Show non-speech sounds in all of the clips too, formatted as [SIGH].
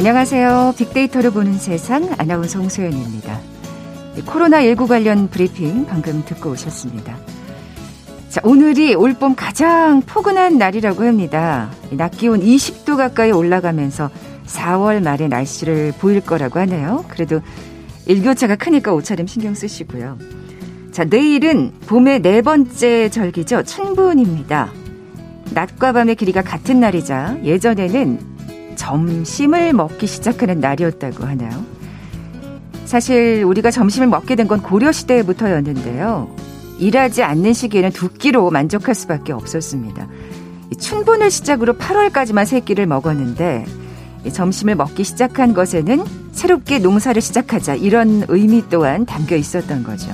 안녕하세요. 빅데이터를 보는 세상 아나운서 홍소연입니다. 코로나19 관련 브리핑 방금 듣고 오셨습니다. 자, 오늘이 올봄 가장 포근한 날이라고 합니다. 낮 기온 20도 가까이 올라가면서 4월 말에 날씨를 보일 거라고 하네요. 그래도 일교차가 크니까 옷차림 신경 쓰시고요. 자, 내일은 봄의 네 번째 절기죠. 춘분입니다. 낮과 밤의 길이가 같은 날이자 예전에는 점심을 먹기 시작하는 날이었다고 하나요? 사실 우리가 점심을 먹게 된 건 고려 시대부터였는데요. 일하지 않는 시기에는 두 끼로 만족할 수밖에 없었습니다. 춘분을 시작으로 8월까지만 세 끼를 먹었는데 점심을 먹기 시작한 것에는 새롭게 농사를 시작하자 이런 의미 또한 담겨 있었던 거죠.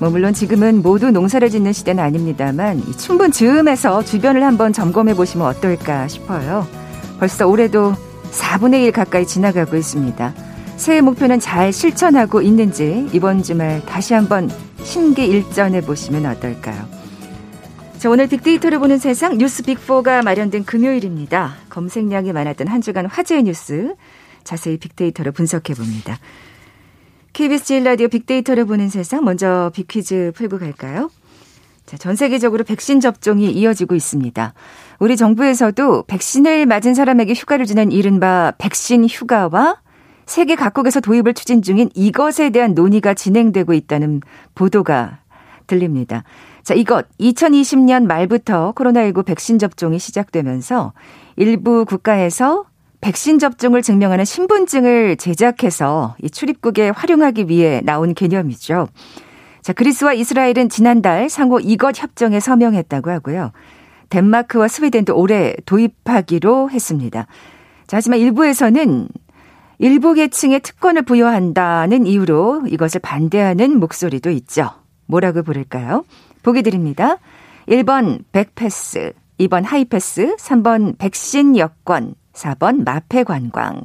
뭐 물론 지금은 모두 농사를 짓는 시대는 아닙니다만 춘분 즈음에서 주변을 한번 점검해 보시면 어떨까 싶어요. 벌써 올해도 4분의 1 가까이 지나가고 있습니다. 새해 목표는 잘 실천하고 있는지 이번 주말 다시 한번 심기일전해 보시면 어떨까요? 자, 오늘 빅데이터를 보는 세상 뉴스 빅4가 마련된 금요일입니다. 검색량이 많았던 한 주간 화제의 뉴스 자세히 빅데이터로 분석해 봅니다. KBS 제일 라디오 빅데이터를 보는 세상 먼저 빅퀴즈 풀고 갈까요? 자, 전 세계적으로 백신 접종이 이어지고 있습니다. 우리 정부에서도 백신을 맞은 사람에게 휴가를 주는 이른바 백신 휴가와 세계 각국에서 도입을 추진 중인 이것에 대한 논의가 진행되고 있다는 보도가 들립니다. 자, 이것 2020년 말부터 코로나19 백신 접종이 시작되면서 일부 국가에서 백신 접종을 증명하는 신분증을 제작해서 이 출입국에 활용하기 위해 나온 개념이죠. 자, 그리스와 이스라엘은 지난달 상호 이것 협정에 서명했다고 하고요. 덴마크와 스웨덴도 올해 도입하기로 했습니다. 자, 하지만 일부에서는 일부 계층에 특권을 부여한다는 이유로 이것을 반대하는 목소리도 있죠. 뭐라고 부를까요? 보기 드립니다. 1번 백패스, 2번 하이패스, 3번 백신 여권, 4번 마패 관광.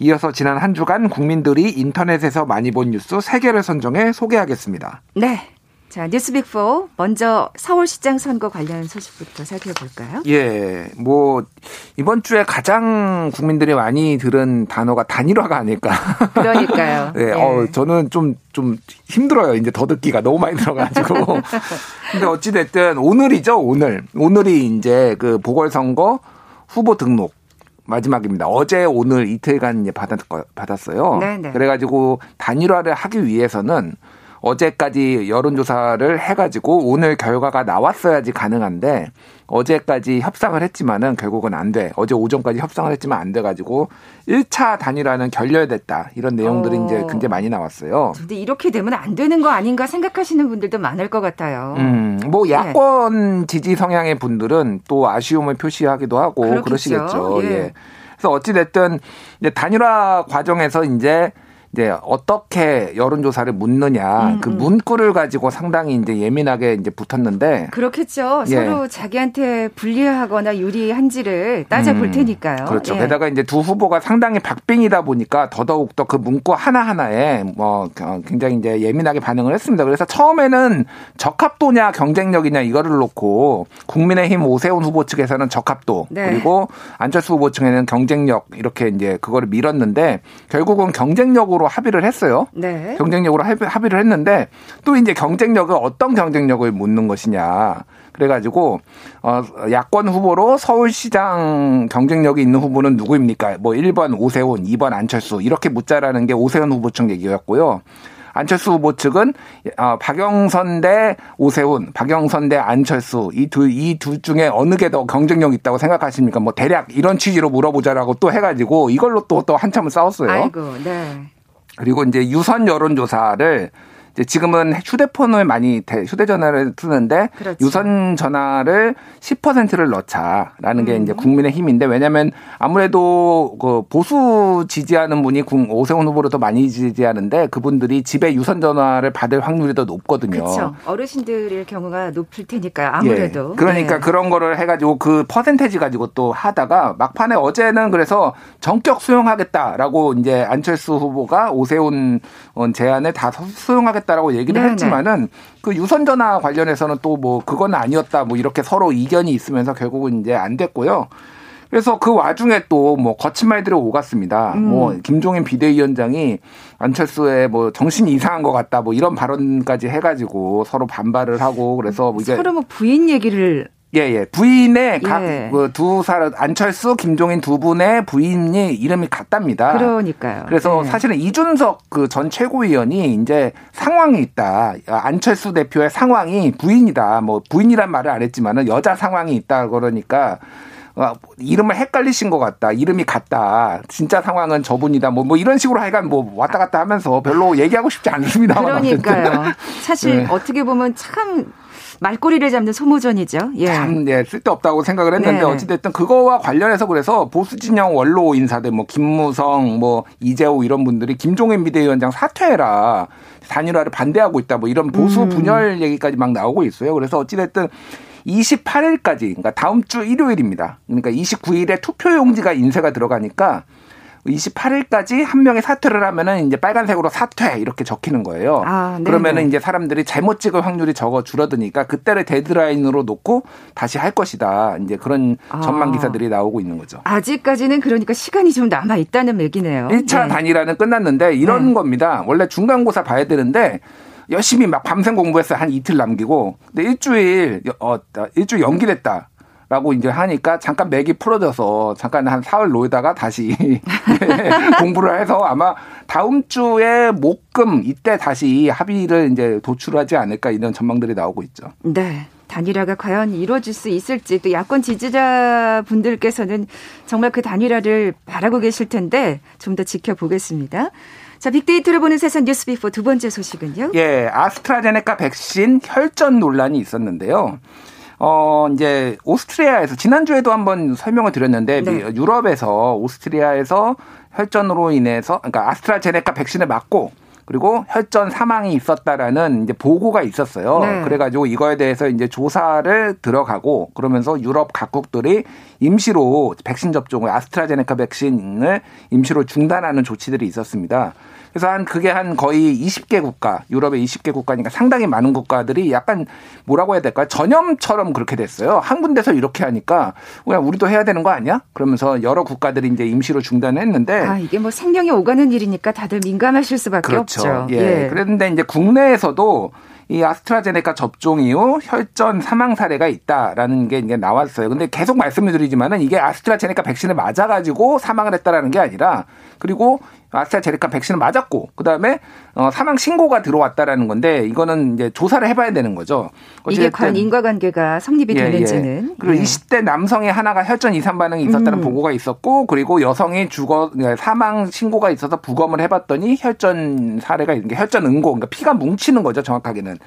이어서 지난 한 주간 국민들이 인터넷에서 많이 본 뉴스 3개를 선정해 소개하겠습니다. 네. 자, 뉴스빅4 먼저 서울시장 선거 관련 소식부터 살펴볼까요? 예, 뭐 이번 주에 가장 국민들이 많이 들은 단어가 단일화가 아닐까. [LAUGHS] 그러니까요. 네, 예. 어 저는 좀좀 좀 힘들어요. 이제 더 듣기가 너무 많이 들어가지고. [LAUGHS] 근데 어찌 됐든 오늘이죠, 오늘. 오늘이 이제 그 보궐선거 후보 등록 마지막입니다. 어제 오늘 이틀간 이제 받았, 받았어요. 네네. 그래가지고 단일화를 하기 위해서는 어제까지 여론조사를 해가지고 오늘 결과가 나왔어야지 가능한데 어제까지 협상을 했지만은 결국은 안 돼. 어제 오전까지 협상을 했지만 안 돼가지고 1차 단일화는 결렬됐다. 이런 내용들이 어. 이제 굉장히 많이 나왔어요. 근데 이렇게 되면 안 되는 거 아닌가 생각하시는 분들도 많을 것 같아요. 음, 뭐 네. 야권 네. 지지 성향의 분들은 또 아쉬움을 표시하기도 하고 그렇겠죠. 그러시겠죠. 예. 예. 그래서 어찌됐든 이제 단일화 과정에서 이제 이제 어떻게 여론조사를 묻느냐 음, 그 음. 문구를 가지고 상당히 이제 예민하게 이제 붙었는데 그렇겠죠. 예. 서로 자기한테 불리하거나 유리한지를 따져볼 음, 테니까요. 그렇죠. 예. 게다가 이제 두 후보가 상당히 박빙이다 보니까 더더욱 더 그 문구 하나 하나에 뭐 굉장히 이제 예민하게 반응을 했습니다. 그래서 처음에는 적합도냐 경쟁력이냐 이거를 놓고 국민의힘 오세훈 후보 측에서는 적합도 네. 그리고 안철수 후보 측에는 경쟁력 이렇게 이제 그거를 밀었는데 결국은 경쟁력으로 경쟁력으로 합의를 했어요. 네. 경쟁력으로 합의를 했는데 또 이제 경쟁력을 어떤 경쟁력을 묻는 것이냐. 그래가지고 어 야권 후보로 서울시장 경쟁력이 있는 후보는 누구입니까? 뭐 1번 오세훈, 2번 안철수 이렇게 묻자라는 게 오세훈 후보 측 얘기였고요. 안철수 후보 측은 어, 박영선 대 오세훈, 박영선 대 안철수 이 두이두 중에 어느 게 더 경쟁력 있다고 생각하십니까? 뭐 대략 이런 취지로 물어보자라고 또 해가지고 이걸로 또또 한참을 싸웠어요. 아이고, 네. 그리고 이제 유선 여론조사를 지금은 휴대폰을 많이 휴대전화를 쓰는데 그렇죠. 유선 전화를 10%를 넣자라는 게 음. 이제 국민의 힘인데 왜냐하면 아무래도 그 보수 지지하는 분이 오세훈 후보를 더 많이 지지하는데 그분들이 집에 유선 전화를 받을 확률이 더 높거든요. 그렇죠. 어르신들일 경우가 높을 테니까요. 아무래도. 예. 그러니까 네. 그런 거를 해가지고 그 퍼센테지 가지고 또 하다가 막판에 어제는 그래서 전격 수용하겠다라고 이제 안철수 후보가 오세훈 제안을 다 수용하겠다. 하겠다라고 얘기를 네네. 했지만은 그 유선 전화 관련해서는 또 뭐 그건 아니었다 뭐 이렇게 서로 이견이 있으면서 결국은 이제 안 됐고요. 그래서 그 와중에 또 뭐 거친 말들이 오갔습니다. 음. 뭐 김종인 비대위원장이 안철수의 뭐 정신이 이상한 것 같다 뭐 이런 발언까지 해가지고 서로 반발을 하고 그래서 뭐 이게 서로 뭐 부인 얘기를 예, 예. 부인의 예. 각두 사람 안철수, 김종인 두 분의 부인이 이름이 같답니다. 그러니까요. 그래서 예. 사실은 이준석 그 전 최고위원이 이제 상황이 있다. 안철수 대표의 상황이 부인이다. 뭐 부인이란 말을 안 했지만은 여자 상황이 있다 그러니까 어, 이름을 헷갈리신 것 같다. 이름이 같다. 진짜 상황은 저분이다. 뭐, 뭐 이런 식으로 하여간 뭐 왔다 갔다 하면서 별로 얘기하고 싶지 않습니다. 그러니까요. 사실 네. 어떻게 보면 참 말꼬리를 잡는 소모전이죠. 예. 참, 예, 쓸데없다고 생각을 했는데 네. 어찌됐든 그거와 관련해서 그래서 보수 진영 원로 인사들 뭐 김무성, 뭐 이재호 이런 분들이 김종인 비대위원장 사퇴해라. 단일화를 반대하고 있다. 뭐 이런 보수 음. 분열 얘기까지 막 나오고 있어요. 그래서 어찌됐든 28일까지, 그러니까 다음 주 일요일입니다. 그러니까 29일에 투표 용지가 인쇄가 들어가니까 28일까지 한 명이 사퇴를 하면은 이제 빨간색으로 사퇴 이렇게 적히는 거예요. 아, 그러면은 이제 사람들이 잘못 찍을 확률이 적어 줄어드니까 그때를 데드라인으로 놓고 다시 할 것이다. 이제 그런 아. 전망 기사들이 나오고 있는 거죠. 아직까지는 그러니까 시간이 좀 남아 있다는 얘기네요. 1차 네. 단일화는 끝났는데 이런 네. 겁니다. 원래 중간고사 봐야 되는데 열심히 막 밤샘 공부해서 한 이틀 남기고 근데 일주일 어 일주일 연기됐다. 라고 이제 하니까 잠깐 맥이 풀어져서 잠깐 한 사흘 놓다가 다시 [LAUGHS] 공부를 해서 아마 다음 주에 목금 이때 다시 합의를 이제 도출하지 않을까 이런 전망들이 나오고 있죠. 네. 단일화가 과연 이루어질 수 있을지 또 야권 지지자 분들께서는 정말 그 단일화를 바라고 계실 텐데 좀 더 지켜보겠습니다. 자, 빅데이터를 보는 세상 뉴스 빅4 두 번째 소식은요? 예, 아스트라제네카 백신 혈전 논란이 있었는데요. 어, 이제 오스트리아에서 지난주에도 한번 설명을 드렸는데 네. 유럽에서 오스트리아에서 혈전으로 인해서 그러니까 아스트라제네카 백신을 맞고 그리고 혈전 사망이 있었다라는 이제 보고가 있었어요. 네. 그래가지고 이거에 대해서 이제 조사를 들어가고 그러면서 유럽 각국들이 임시로 백신 접종을 아스트라제네카 백신을 임시로 중단하는 조치들이 있었습니다. 그래서 한 그게 한 거의 20개 국가, 유럽의 20개 국가니까 상당히 많은 국가들이 약간 뭐라고 해야 될까요? 전염처럼 그렇게 됐어요. 한 군데서 이렇게 하니까 그냥 우리도 해야 되는 거 아니야? 그러면서 여러 국가들이 이제 임시로 중단했는데 아, 이게 뭐 생명이 오가는 일이니까 다들 민감하실 수밖에 그렇죠. 없죠. 예. 예. 그런데 이제 국내에서도 이 아스트라제네카 접종 이후 혈전 사망 사례가 있다라는 게 이제 나왔어요. 근데 계속 말씀을 드리지만은 이게 아스트라제네카 백신을 맞아가지고 사망을 했다라는 게 아니라 그리고 아스트라제네카 백신을 맞았고 그다음에 어, 사망 신고가 들어왔다라는 건데 이거는 이제 조사를 해봐야 되는 거죠. 이게 과연 인과관계가 성립이 예, 되는지는 예. 그리고 예. 20대 남성의 하나가 혈전 이상 반응이 있었다는 음. 보고가 있었고 그리고 여성이 죽어 예, 사망 신고가 있어서 부검을 해봤더니 혈전 사례가 있는 게 혈전 응고 그러니까 피가 뭉치는 거죠 정확하게는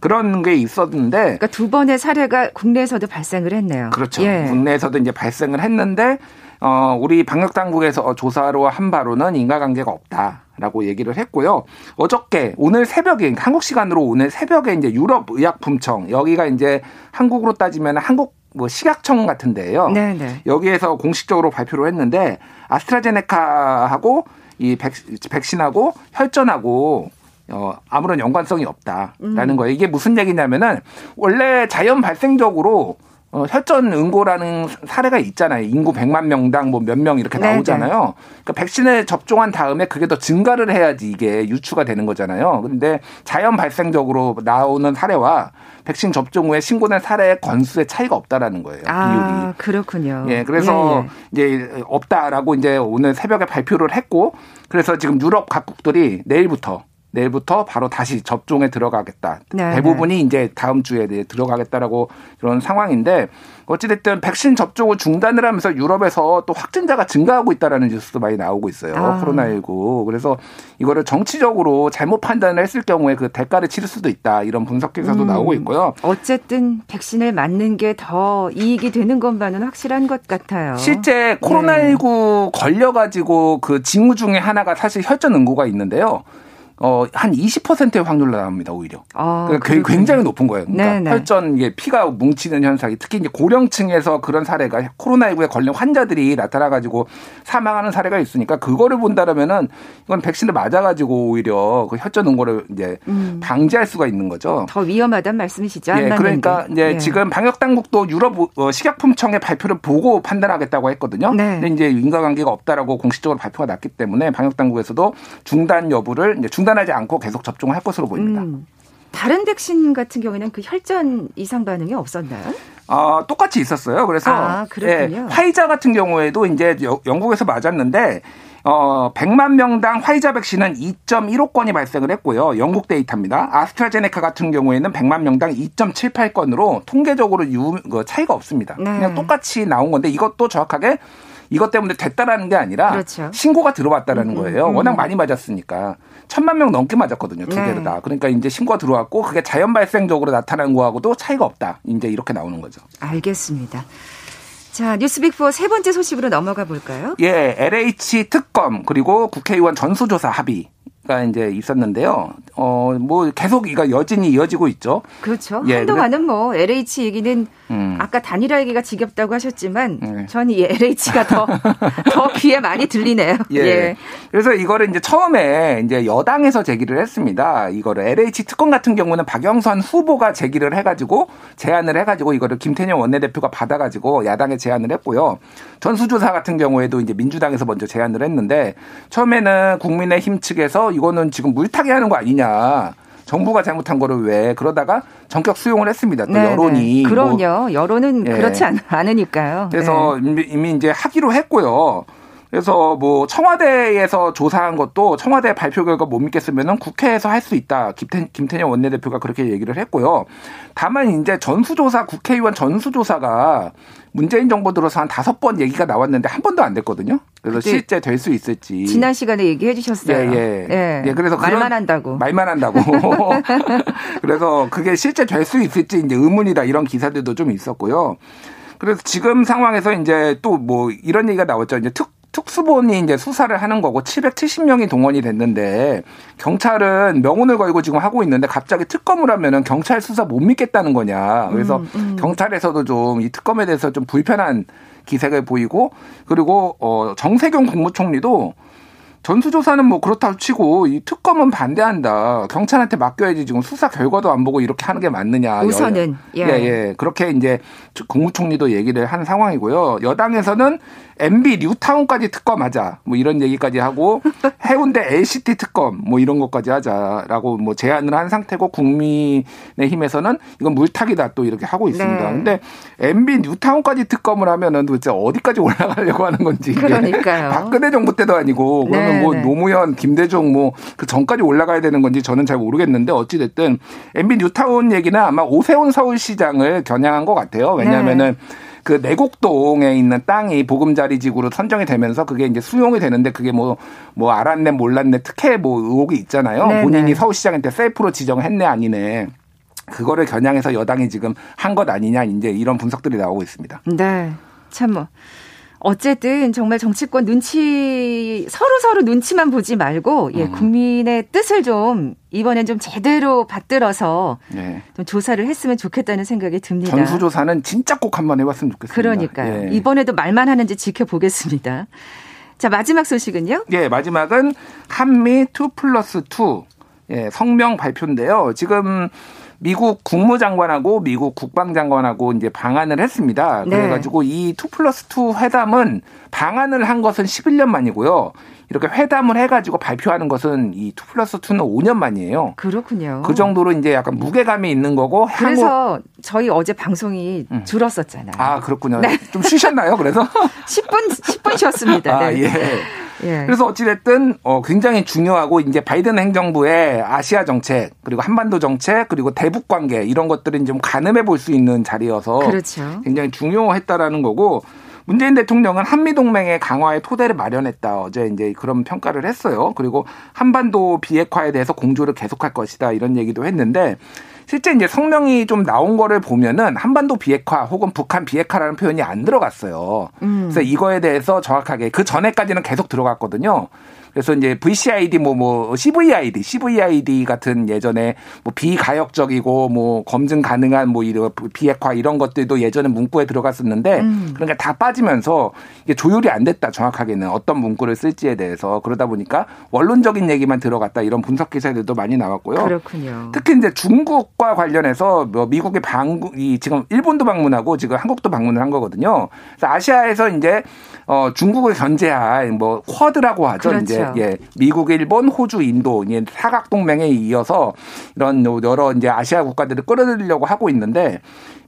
그런 게 있었는데 그러니까 두 번의 사례가 국내에서도 발생을 했네요. 그렇죠. 예. 국내에서도 이제 발생을 했는데 어, 우리 방역 당국에서 조사로 한 바로는 인과관계가 없다. 라고 얘기를 했고요. 어저께 오늘 새벽에 한국 시간으로 오늘 새벽에 이제 유럽 의약품청 여기가 이제 한국으로 따지면 한국 뭐 식약청 같은데요. 네네. 네. 여기에서 공식적으로 발표를 했는데 아스트라제네카하고 이 백, 백신하고 혈전하고 어, 아무런 연관성이 없다라는 음. 거예요. 이게 무슨 얘기냐면은 원래 자연 발생적으로 어, 혈전 응고라는 사례가 있잖아요. 인구 100만 명당 뭐 몇 명 이렇게 네, 나오잖아요. 네네. 그러니까 백신을 접종한 다음에 그게 더 증가를 해야지 이게 유추가 되는 거잖아요. 그런데 자연 발생적으로 나오는 사례와 백신 접종 후에 신고된 사례의 건수의 차이가 없다라는 거예요. 아, 비율이. 그렇군요. 예, 그래서 예, 예. 이제 없다라고 이제 오늘 새벽에 발표를 했고 그래서 지금 유럽 각국들이 내일부터 내일부터 바로 다시 접종에 들어가겠다. 네, 대부분이 네. 이제 다음 주에 들어가겠다라고 그런 상황인데 어찌됐든 백신 접종을 중단을 하면서 유럽에서 또 확진자가 증가하고 있다라는 뉴스도 많이 나오고 있어요. 아. 코로나19. 그래서 이거를 정치적으로 잘못 판단을 했을 경우에 그 대가를 치를 수도 있다. 이런 분석 기사도 음. 나오고 있고요. 어쨌든 백신을 맞는 게 더 이익이 되는 것만은 확실한 것 같아요. 실제 코로나19 네. 걸려가지고 그 징후 중에 하나가 사실 혈전 응고가 있는데요. 어, 한 20%의 확률로 나옵니다, 오히려. 아, 그러니까 굉장히 높은 거예요. 그러니까 네네. 혈전, 이게 피가 뭉치는 현상이 특히 이제 고령층에서 그런 사례가 코로나19에 걸린 환자들이 나타나가지고 사망하는 사례가 있으니까 그거를 본다라면은 이건 백신을 맞아가지고 오히려 그 혈전 응고를 이제 음. 방지할 수가 있는 거죠. 더 위험하다는 말씀이시죠? 예, 그러니까 이제 예. 지금 방역당국도 유럽 어, 식약품청의 발표를 보고 판단하겠다고 했거든요. 네. 근데 이제 인과관계가 없다라고 공식적으로 발표가 났기 때문에 방역당국에서도 중단 여부를 이제 중단 중단하지 않고 계속 접종을 할 것으로 보입니다. 음. 다른 백신 같은 경우에는 그 혈전 이상 반응이 없었나요? 어, 똑같이 있었어요. 그래서 아, 예, 화이자 같은 경우에도 이제 영국에서 맞았는데 어, 100만 명당 화이자 백신은 2.15건이 발생을 했고요. 영국 데이터입니다. 아스트라제네카 같은 경우에는 100만 명당 2.78건으로 통계적으로 유, 그 차이가 없습니다. 네. 그냥 똑같이 나온 건데 이것도 정확하게 이것 때문에 됐다라는 게 아니라 그렇죠. 신고가 들어왔다라는 음, 음, 거예요. 음. 워낙 많이 맞았으니까. 천만 명 넘게 맞았거든요. 두 네. 개를 다. 그러니까 이제 신고가 들어왔고 그게 자연 발생적으로 나타난 거하고도 차이가 없다. 이제 이렇게 나오는 거죠. 알겠습니다. 자, 뉴스빅4 세 번째 소식으로 넘어가 볼까요? 예, LH 특검 그리고 국회의원 전수조사 합의 가 이제 있었는데요. 어, 뭐 계속 이가 여진이 이어지고 있죠. 그렇죠. 예, 한동안은 뭐 LH 얘기는 음. 아까 단일화 얘기가 지겹다고 하셨지만 네. 전이 LH가 더, [LAUGHS] 더 귀에 많이 들리네요. 예. 예. 그래서 이거를 이제 처음에 이제 여당에서 제기를 했습니다. 이거를 LH 특검 같은 경우는 박영선 후보가 제기를 해가지고 제안을 해가지고 이거를 김태년 원내대표가 받아가지고 야당에 제안을 했고요. 전수조사 같은 경우에도 이제 민주당에서 먼저 제안을 했는데 처음에는 국민의힘 측에서 이거는 지금 물타기 하는 거 아니냐. 정부가 잘못한 거를 왜 그러다가 전격 수용을 했습니다. 또 네, 여론이 네. 그럼요. 뭐, 여론은 예. 그렇지 않, 으니까요 그래서 네. 이미 이제 하기로 했고요. 그래서 뭐 청와대에서 조사한 것도 청와대 발표 결과 못 믿겠으면은 국회에서 할 수 있다. 김태, 김태년 원내대표가 그렇게 얘기를 했고요. 다만 이제 전수조사 국회의원 전수조사가 문재인 정부 들어서 한 다섯 번 얘기가 나왔는데 한 번도 안 됐거든요. 그래서 실제 될 수 있을지. 지난 시간에 얘기해 주셨어요. 예, 예. 예. 예 그래서 말만 한다고. 말만 한다고. [LAUGHS] 그래서 그게 실제 될 수 있을지 이제 의문이다 이런 기사들도 좀 있었고요. 그래서 지금 상황에서 이제 또 뭐 이런 얘기가 나왔죠. 이제 특 특수본이 이제 수사를 하는 거고 770명이 동원이 됐는데 경찰은 명운을 걸고 지금 하고 있는데 갑자기 특검을 하면은 경찰 수사 못 믿겠다는 거냐. 그래서 음, 음. 경찰에서도 좀 이 특검에 대해서 좀 불편한 기색을 보이고 그리고 어 정세경 국무총리도 전수조사는 뭐 그렇다고 치고 이 특검은 반대한다. 경찰한테 맡겨야지 지금 수사 결과도 안 보고 이렇게 하는 게 맞느냐. 우선은 예. 예, 예. 그렇게 이제 국무총리도 얘기를 한 상황이고요. 여당에서는 MB 뉴타운까지 특검하자. 뭐 이런 얘기까지 하고 [LAUGHS] 해운대 LCT 특검 뭐 이런 것까지 하자라고 뭐 제안을 한 상태고 국민의힘에서는 이건 물타기다 또 이렇게 하고 있습니다. 네. 근데 MB 뉴타운까지 특검을 하면은 도대체 어디까지 [LAUGHS] 올라가려고 하는 건지 그러니까요. 박근혜 정부 때도 아니고 그러면 네, 뭐 네. 노무현, 김대중 뭐 그 전까지 올라가야 되는 건지 저는 잘 모르겠는데 어찌 됐든 MB 뉴타운 얘기는 아마 오세훈 서울시장을 겨냥한 것 같아요. 왜냐하면은 네. 그 내곡동에 있는 땅이 보금자리 지구로 선정이 되면서 그게 이제 수용이 되는데 그게 뭐, 뭐 알았네 몰랐네 특혜 뭐 의혹이 있잖아요. 네네. 본인이 네. 서울시장한테 셀프로 지정했네 아니네. 그거를 겨냥해서 여당이 지금 한 것 아니냐 이제 이런 분석들이 나오고 있습니다. 네. 참 뭐. 어쨌든 정말 정치권 눈치 서로 서로 눈치만 보지 말고 예 음. 국민의 뜻을 좀 이번엔 좀 제대로 받들어서 네. 좀 조사를 했으면 좋겠다는 생각이 듭니다. 전수조사는 진짜 꼭 한번 해봤으면 좋겠습니다. 그러니까요. 예. 이번에도 말만 하는지 지켜보겠습니다. 자 마지막 소식은요? 예, 마지막은 한미 2 플러스 2 예, 성명 발표인데요. 지금 미국 국무장관하고 미국 국방장관하고 이제 방한을 했습니다. 네. 그래가지고 이2 플러스 2 회담은 방한을 한 것은 11년 만이고요. 이렇게 회담을 해가지고 발표하는 것은 이2 플러스 2는 5년 만이에요. 그렇군요. 그 정도로 이제 약간 무게감이 있는 거고. 그래서. 저희 어제 방송이 음. 줄었었잖아요. 아, 그렇군요. 네. 좀 쉬셨나요, 그래서? [LAUGHS] 10분, 10분 쉬었습니다. 아, 네. 예. 예. 그래서 어찌됐든 어, 굉장히 중요하고 이제 바이든 행정부의 아시아 정책 그리고 한반도 정책 그리고 대북 관계 이런 것들은 좀 가늠해 볼 수 있는 자리여서 그렇죠. 굉장히 중요했다라는 거고 문재인 대통령은 한미 동맹의 강화의 토대를 마련했다. 어제 이제 그런 평가를 했어요. 그리고 한반도 비핵화에 대해서 공조를 계속할 것이다. 이런 얘기도 했는데 실제 이제 성명이 좀 나온 거를 보면은 한반도 비핵화 혹은 북한 비핵화라는 표현이 안 들어갔어요. 음. 그래서 이거에 대해서 정확하게 그 전에까지는 계속 들어갔거든요. 그래서 이제 VCID 뭐, 뭐, CVID, CVID 같은 예전에 뭐 비가역적이고 뭐 검증 가능한 뭐 이런 비핵화 이런 것들도 예전에 문구에 들어갔었는데 음. 그러니까 다 빠지면서 이게 조율이 안 됐다 정확하게는 어떤 문구를 쓸지에 대해서 그러다 보니까 원론적인 얘기만 들어갔다 이런 분석 기사들도 많이 나왔고요. 그렇군요. 특히 이제 중국 과 관련해서 뭐 미국의 방국, 이 지금 일본도 방문하고 지금 한국도 방문을 한 거거든요. 그래서 아시아에서 이제 어 중국을 견제할 뭐 쿼드라고 하죠. 그렇죠. 이제. 예, 미국, 일본, 호주, 인도 예, 사각 동맹에 이어서 이런 여러 이제 아시아 국가들을 끌어들이려고 하고 있는데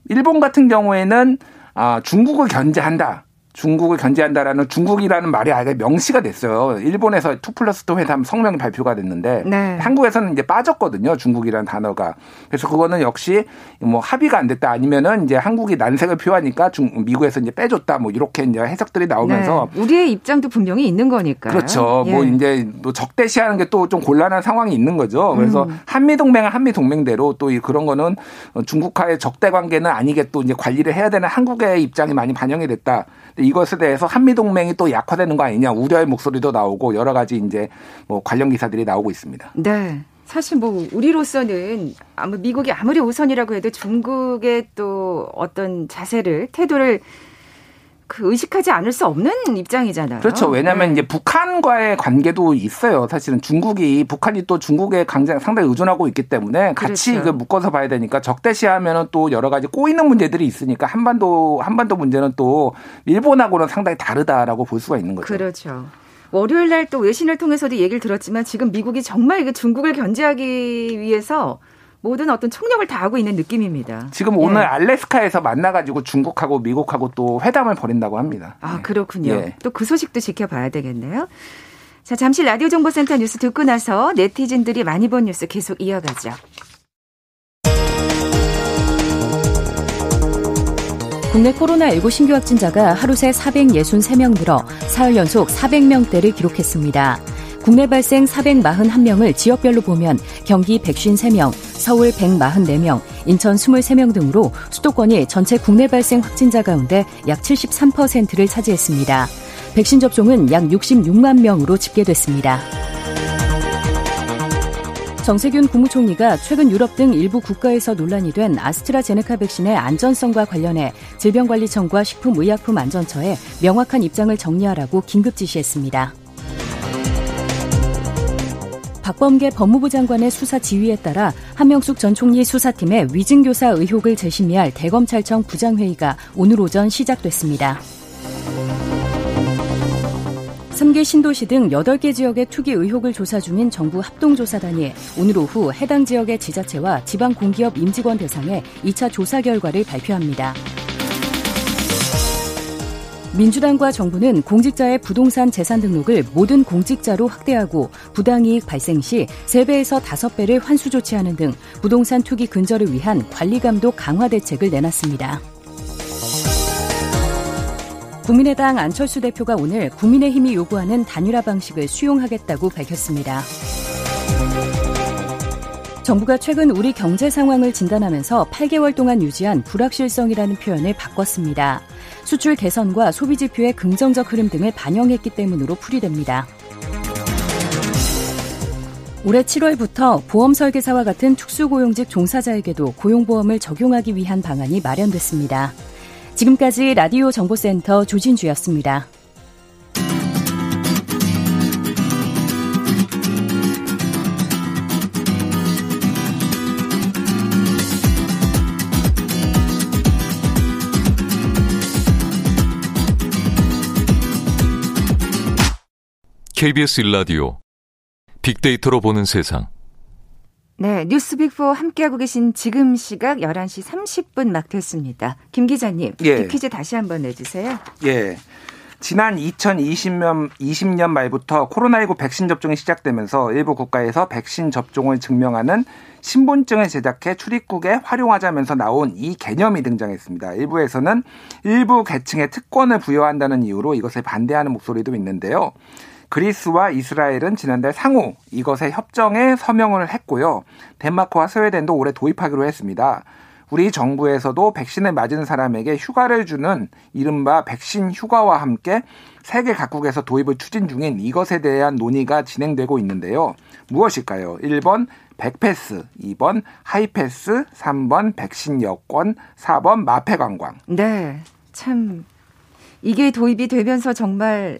일본 같은 경우에는 아, 중국을 견제한다. 중국을 견제한다라는 중국이라는 말이 아예 명시가 됐어요. 일본에서 2 플러스 2 회담 성명이 발표가 됐는데 네. 한국에서는 이제 빠졌거든요. 중국이라는 단어가. 그래서 그거는 역시 뭐 합의가 안 됐다 아니면은 이제 한국이 난색을 표하니까 중, 미국에서 이제 빼줬다 뭐 이렇게 이제 해석들이 나오면서 네. 우리의 입장도 분명히 있는 거니까. 그렇죠. 뭐 예. 뭐 이제 또 적대시하는 게 또 좀 곤란한 상황이 있는 거죠. 그래서 음. 한미 동맹은 한미 동맹대로 또 그런 거는 중국과의 적대 관계는 아니게 또 이제 관리를 해야 되는 한국의 입장이 많이 반영이 됐다. 이것에 대해서 한미 동맹이 또 약화되는 거 아니냐 우려의 목소리도 나오고 여러 가지 이제 뭐 관련 기사들이 나오고 있습니다. 네. 사실 뭐 우리로서는 아무 미국이 아무리 우선이라고 해도 중국의 또 어떤 자세를 태도를 그 의식하지 않을 수 없는 입장이잖아요. 그렇죠. 왜냐하면 네. 이제 북한과의 관계도 있어요. 사실은 중국이 북한이 또 중국에 강장 상당히 의존하고 있기 때문에 같이 그렇죠. 그 묶어서 봐야 되니까 적대시하면은 또 여러 가지 꼬이는 문제들이 있으니까 한반도 한반도 문제는 또 일본하고는 상당히 다르다라고 볼 수가 있는 거죠. 그렇죠. 월요일 날 또 외신을 통해서도 얘기를 들었지만 지금 미국이 정말 중국을 견제하기 위해서 모든 어떤 총력을 다하고 있는 느낌입니다. 지금 오늘 예. 알래스카에서 만나가지고 중국하고 미국하고 또 회담을 벌인다고 합니다. 아, 그렇군요. 예. 또그 소식도 지켜봐야 되겠네요. 자, 잠시 라디오 정보센터 뉴스 듣고 나서 네티즌들이 많이 본 뉴스 계속 이어가죠. 국내 코로나19 신규 확진자가 하루 새 463명 늘어 사흘 연속 400명대를 기록했습니다. 국내 발생 441명을 지역별로 보면 경기 153명, 서울 144명, 인천 23명 등으로 수도권이 전체 국내 발생 확진자 가운데 약 73%를 차지했습니다. 백신 접종은 약 66만 명으로 집계됐습니다. 정세균 국무총리가 최근 유럽 등 일부 국가에서 논란이 된 아스트라제네카 백신의 안전성과 관련해 질병관리청과 식품의약품안전처에 명확한 입장을 정리하라고 긴급 지시했습니다. 박범계 법무부 장관의 수사 지휘에 따라 한명숙 전 총리 수사팀의 위증교사 의혹을 재심의할 대검찰청 부장회의가 오늘 오전 시작됐습니다. 3개 신도시 등 8개 지역의 투기 의혹을 조사 중인 정부 합동조사단이 오늘 오후 해당 지역의 지자체와 지방공기업 임직원 대상에 2차 조사 결과를 발표합니다. 민주당과 정부는 공직자의 부동산 재산 등록을 모든 공직자로 확대하고 부당이익 발생 시 3배에서 5배를 환수 조치하는 등 부동산 투기 근절을 위한 관리 감독 강화 대책을 내놨습니다. 국민의당 안철수 대표가 오늘 국민의힘이 요구하는 단일화 방식을 수용하겠다고 밝혔습니다. 정부가 최근 우리 경제 상황을 진단하면서 8개월 동안 유지한 불확실성이라는 표현을 바꿨습니다. 수출 개선과 소비 지표의 긍정적 흐름 등을 반영했기 때문으로 풀이됩니다. 올해 7월부터 보험 설계사와 같은 특수고용직 종사자에게도 고용보험을 적용하기 위한 방안이 마련됐습니다. 지금까지 라디오 정보센터 조진주였습니다. KBS 일라디오 빅데이터로 보는 세상. 네, 뉴스 빅4 함께하고 계신 지금 시각 11시 30분 막 됐습니다. 김 기자님, 예. 퀴즈 다시 한번 내주세요. 예. 지난 2020년 20년 말부터 코로나19 백신 접종이 시작되면서 일부 국가에서 백신 접종을 증명하는 신분증을 제작해 출입국에 활용하자면서 나온 이 개념이 등장했습니다. 일부에서는 일부 계층에 특권을 부여한다는 이유로 이것을 반대하는 목소리도 있는데요. 그리스와 이스라엘은 지난달 상호 이것의 협정에 서명을 했고요. 덴마크와 스웨덴도 올해 도입하기로 했습니다. 우리 정부에서도 백신을 맞은 사람에게 휴가를 주는 이른바 백신 휴가와 함께 세계 각국에서 도입을 추진 중인 이것에 대한 논의가 진행되고 있는데요. 무엇일까요? 1번 백패스, 2번 하이패스, 3번 백신 여권, 4번 마페 관광. 네, 참 이게 도입이 되면서 정말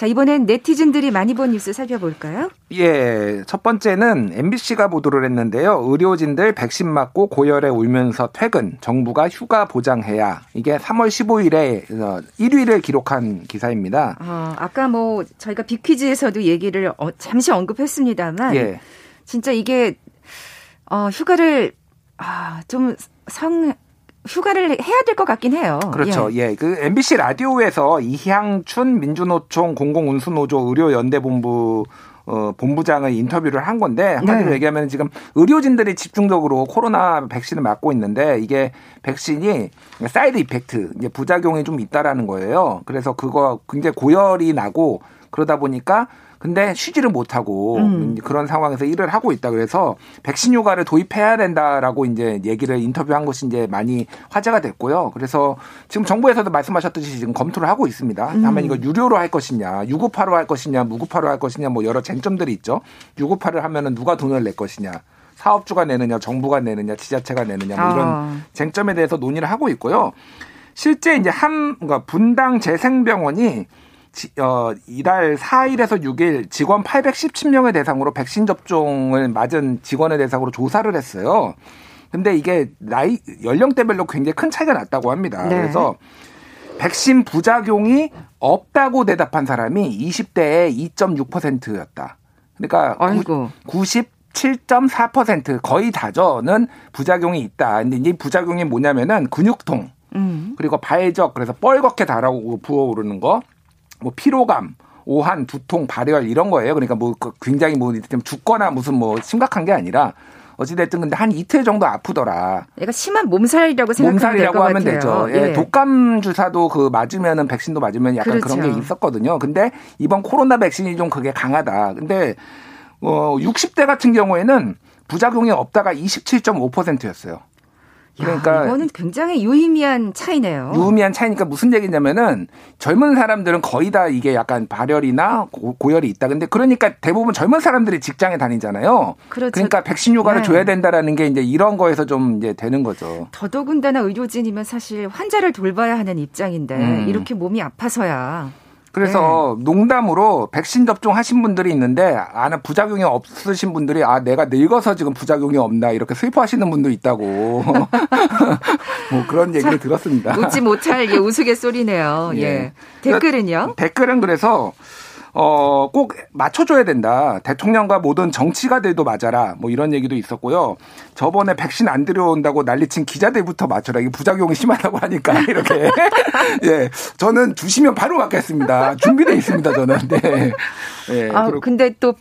자, 이번엔 네티즌들이 많이 본 뉴스 살펴볼까요? 예, 첫 번째는 MBC가 보도를 했는데요. 의료진들 백신 맞고 고열에 울면서 퇴근, 정부가 휴가 보장해야. 이게 3월 15일에 1위를 기록한 기사입니다. 어, 아까 뭐 저희가 빅퀴즈에서도 얘기를 어, 잠시 언급했습니다만 예. 진짜 이게 어, 휴가를 아, 좀 성 휴가를 해야 될 것 같긴 해요. 그렇죠. 예. 그 MBC 라디오에서 이향춘 민주노총 공공운수노조 의료연대본부 어, 본부장의 인터뷰를 한 건데 한마디로 네. 얘기하면 지금 의료진들이 집중적으로 코로나 백신을 맞고 있는데 이게 백신이 side effect 이제 부작용이 좀 있다라는 거예요. 그래서 그거 굉장히 고열이 나고 그러다 보니까 근데 쉬지를 못하고 음. 그런 상황에서 일을 하고 있다 그래서 백신 휴가를 도입해야 된다라고 이제 얘기를 인터뷰한 것이 이제 많이 화제가 됐고요. 그래서 지금 정부에서도 말씀하셨듯이 지금 검토를 하고 있습니다. 음. 다만 이거 유료로 할 것이냐, 유급화로 할 것이냐, 무급화로 할 것이냐 뭐 여러 쟁점들이 있죠. 유급화를 하면은 누가 돈을 낼 것이냐. 사업주가 내느냐, 정부가 내느냐, 지자체가 내느냐, 뭐 이런 아. 쟁점에 대해서 논의를 하고 있고요. 실제 이제 한, 그러니까 분당 재생병원이 지, 어, 이달 4일에서 6일 직원 817명을 대상으로 백신 접종을 맞은 직원을 대상으로 조사를 했어요. 근데 이게 나이, 연령대별로 굉장히 큰 차이가 났다고 합니다. 네. 그래서 백신 부작용이 없다고 대답한 사람이 20대의 2.6%였다. 그러니까 아이고. 97.4% 거의 다저는 부작용이 있다. 근데 이 부작용이 뭐냐면은 근육통, 음. 그리고 발적 그래서 뻘겋게 달아오고 부어오르는 거, 뭐 피로감, 오한, 두통, 발열 이런 거예요. 그러니까 뭐그 굉장히 뭐 죽거나 무슨 뭐 심각한 게 아니라 어찌됐든 근데 한 이틀 정도 아프더라. 얘가 심한 몸살이라고 생각하면 몸살이라고 하면 같아요. 되죠. 예, 독감 주사도 그 맞으면은 백신도 맞으면 약간 그런 그렇죠. 게 있었거든요. 근데 이번 코로나 백신이 좀 그게 강하다. 근데 어 60대 같은 경우에는 부작용이 없다가 27.5%였어요. 그러니까 야, 이거는 굉장히 유의미한 차이네요. 유의미한 차이니까 무슨 얘기냐면은 젊은 사람들은 거의 다 이게 약간 발열이나 고, 고열이 있다. 근데 그러니까 대부분 젊은 사람들이 직장에 다니잖아요. 그렇죠. 그러니까 백신 휴가를 네. 줘야 된다라는 게 이제 이런 거에서 좀 이제 되는 거죠. 더더군다나 의료진이면 사실 환자를 돌봐야 하는 입장인데 음. 이렇게 몸이 아파서야 그래서 네. 농담으로 백신 접종하신 분들이 있는데 아나 부작용이 없으신 분들이 아 내가 늙어서 지금 부작용이 없나 이렇게 슬퍼하시는 분도 있다고 [LAUGHS] 뭐 그런 얘기를 들었습니다. 웃지 못할 예, 우스갯소리네요. [LAUGHS] 예. 예. 댓글은요? 댓글은 그래서 어, 꼭 맞춰줘야 된다. 대통령과 모든 정치가들도 맞아라. 뭐 이런 얘기도 있었고요. 저번에 백신 안 들여온다고 난리친 기자들부터 맞춰라. 이게 부작용이 심하다고 하니까 [LAUGHS] 이렇게. 예. 저는 주시면 바로 맞겠습니다. 준비되어 있습니다. 저는. 네. 예. 아, 근데 또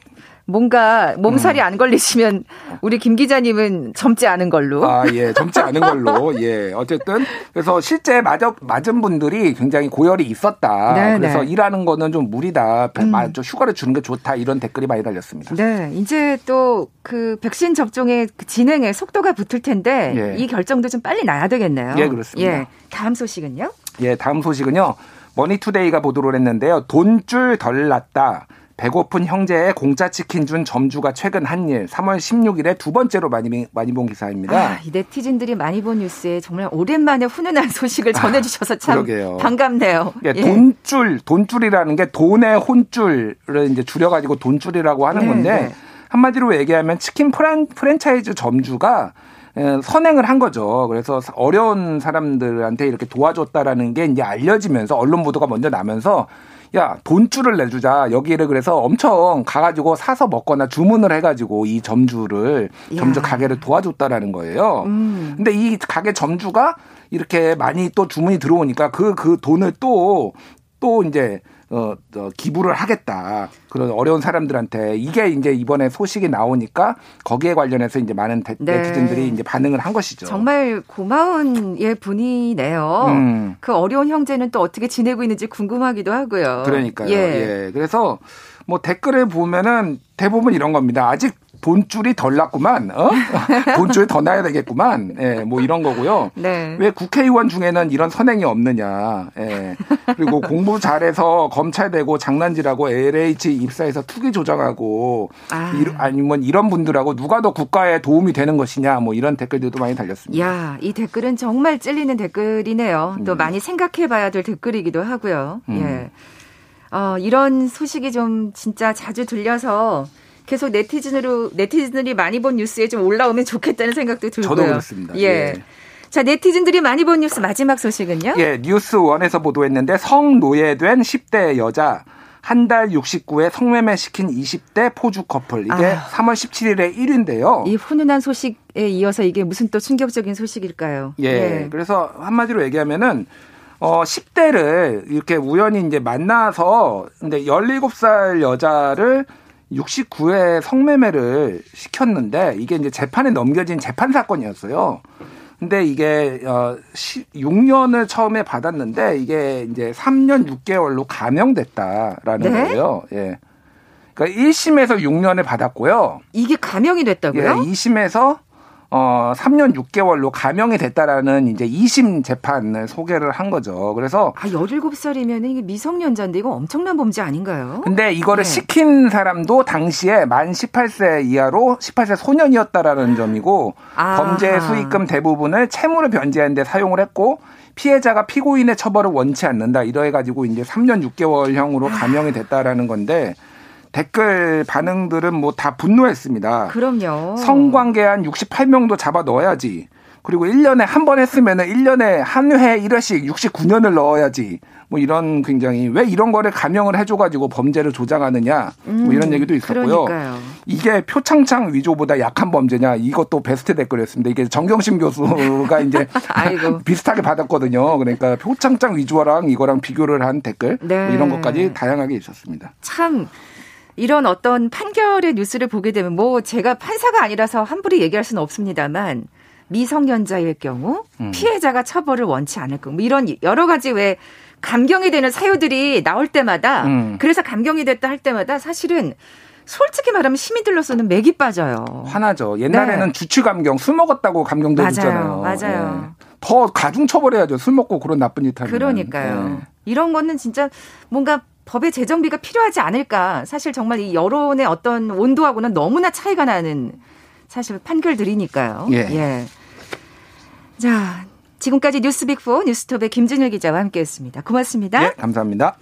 뭔가 몸살이 음. 안 걸리시면 우리 김 기자님은 젊지 않은 걸로. 아, 예. 젊지 않은 걸로. 예. 어쨌든 그래서 실제 맞아, 맞은 분들이 굉장히 고열이 있었다. 네, 그래서 네. 일하는 거는 좀 무리다. 음. 휴가를 주는 게 좋다. 이런 댓글이 많이 달렸습니다. 네. 이제 또 그 백신 접종의 그 진행에 속도가 붙을 텐데 예. 이 결정도 좀 빨리 나야 되겠네요. 예, 그렇습니다. 예. 다음 소식은요? 예, 다음 소식은요. 머니투데이가 보도를 했는데요. 돈쭐 덜 났다. 배고픈 형제에 공짜 치킨 준 점주가 최근 한 일 3월 16일에 두 번째로 많이 많이 본 기사입니다. 아, 이 네티즌들이 많이 본 뉴스에 정말 오랜만에 훈훈한 소식을 아, 전해주셔서 참 아, 반갑네요. 예, 예. 돈줄 돈줄이라는 게 돈의 혼줄을 이제 줄여가지고 돈줄이라고 하는 네, 건데 네. 한마디로 얘기하면 치킨 프란, 프랜차이즈 점주가 예, 선행을 한 거죠. 그래서 어려운 사람들한테 이렇게 도와줬다라는 게 이제 알려지면서 언론 보도가 먼저 나면서 야 돈줄을 내주자 여기를 그래서 엄청 가가지고 사서 먹거나 주문을 해가지고 이 점주를 점주 가게를 도와줬다라는 거예요. 음. 근데 이 가게 점주가 이렇게 많이 또 주문이 들어오니까 그그 그 돈을 또또 또 이제 어, 어, 기부를 하겠다. 그런 어려운 사람들한테 이게 이제 이번에 소식이 나오니까 거기에 관련해서 이제 많은 데, 네. 네티즌들이 이제 반응을 한 것이죠. 정말 고마운 예 분이네요. 음. 그 어려운 형제는 또 어떻게 지내고 있는지 궁금하기도 하고요. 그러니까요. 예. 예. 그래서 뭐 댓글을 보면은 대부분 이런 겁니다. 아직 돈줄이 덜 났구만. 어? [LAUGHS] 돈줄이 더 나야 되겠구만. 예, 뭐 이런 거고요. 네. 왜 국회의원 중에는 이런 선행이 없느냐. 예. 그리고 공부 잘해서 검찰 되고 장난질하고 LH 입사해서 투기 조장하고 아. 아니면 이런 분들하고 누가 더 국가에 도움이 되는 것이냐. 뭐 이런 댓글들도 많이 달렸습니다. 야, 이 댓글은 정말 찔리는 댓글이네요. 또 음. 많이 생각해 봐야 될 댓글이기도 하고요. 음. 예. 어, 이런 소식이 좀 진짜 자주 들려서 계속 네티즌으로 네티즌들이 많이 본 뉴스에 좀 올라오면 좋겠다는 생각도 들고요. 저도 그렇습니다. 예. 예. 자, 네티즌들이 많이 본 뉴스 마지막 소식은요? 예, 뉴스 원에서 보도했는데 성노예된 10대 여자 한달 69에 성매매 시킨 20대 포주 커플 이게 아. 3월 17일에 1위인데요. 이 훈훈한 소식에 이어서 이게 무슨 또 충격적인 소식일까요? 예. 예. 그래서 한마디로 얘기하면은 어 10대를 이렇게 우연히 이제 만나서 근데 17살 여자를 69회 성매매를 시켰는데 이게 이제 재판에 넘겨진 재판 사건이었어요. 근데 이게 어 6년을 처음에 받았는데 이게 이제 3년 6개월로 감형됐다라는 네? 거예요. 예. 그러니까 1심에서 6년을 받았고요. 이게 감형이 됐다고요? 예, 2심에서 어 3년 6개월로 감형이 됐다라는 이제 2심 재판을 소개를 한 거죠. 그래서 아 17살이면 이게 미성년자인데 이거 엄청난 범죄 아닌가요? 근데 이거를 네. 시킨 사람도 당시에 만 18세 이하로 18세 소년이었다라는 점이고 아. 범죄 수익금 대부분을 채무를 변제하는 데 사용을 했고 피해자가 피고인의 처벌을 원치 않는다 이래 가지고 이제 3년 6개월형으로 감형이 됐다라는 건데 댓글 반응들은 뭐 다 분노했습니다. 그럼요. 성관계 한 68명도 잡아 넣어야지. 그리고 1년에 한 번 했으면은 1년에 한 회 1회씩 69년을 넣어야지. 뭐 이런 굉장히 왜 이런 거를 감형을 해줘가지고 범죄를 조장하느냐 뭐 이런 음, 얘기도 있었고요. 그러니까요. 이게 표창장 위조보다 약한 범죄냐 이것도 베스트 댓글이었습니다. 이게 정경심 교수가 [LAUGHS] 이제 비슷하게 받았거든요. 그러니까 표창장 위조랑 이거랑 비교를 한 댓글 네. 뭐 이런 것까지 다양하게 있었습니다. 참 이런 어떤 판결의 뉴스를 보게 되면 뭐 제가 판사가 아니라서 함부로 얘기할 수는 없습니다만 미성년자일 경우 음. 피해자가 처벌을 원치 않을 경우 뭐 이런 여러 가지 왜 감경이 되는 사유들이 나올 때마다 음. 그래서 감경이 됐다 할 때마다 사실은 솔직히 말하면 시민들로서는 맥이 빠져요. 화나죠. 옛날에는 네. 주취 감경, 술 먹었다고 감경도 했잖아요. 맞아요. 네. 더 가중 처벌해야죠. 술 먹고 그런 나쁜 짓 하면. 그러니까요. 네. 이런 거는 진짜 뭔가 법의 재정비가 필요하지 않을까. 사실 정말 이 여론의 어떤 온도하고는 너무나 차이가 나는 사실 판결들이니까요. 예. 예. 자, 지금까지 뉴스빅4 뉴스톱의 김준일 기자와 함께했습니다. 고맙습니다. 예, 감사합니다.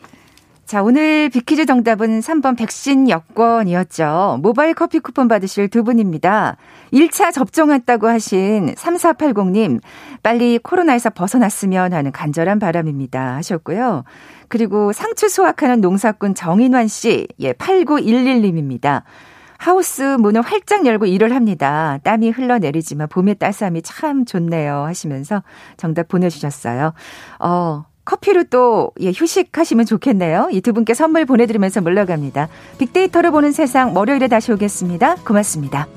자, 오늘 비키즈 정답은 3번 백신 여권이었죠. 모바일 커피 쿠폰 받으실 두 분입니다. 1차 접종했다고 하신 3480님, 빨리 코로나에서 벗어났으면 하는 간절한 바람입니다. 하셨고요. 그리고 상추 수확하는 농사꾼 정인환 씨, 예, 8911님입니다. 하우스 문을 활짝 열고 일을 합니다. 땀이 흘러내리지만 봄의 따스함이 참 좋네요. 하시면서 정답 보내주셨어요. 어, 커피로 또 예, 휴식하시면 좋겠네요. 이 두 분께 선물 보내드리면서 물러갑니다. 빅데이터를 보는 세상 월요일에 다시 오겠습니다. 고맙습니다.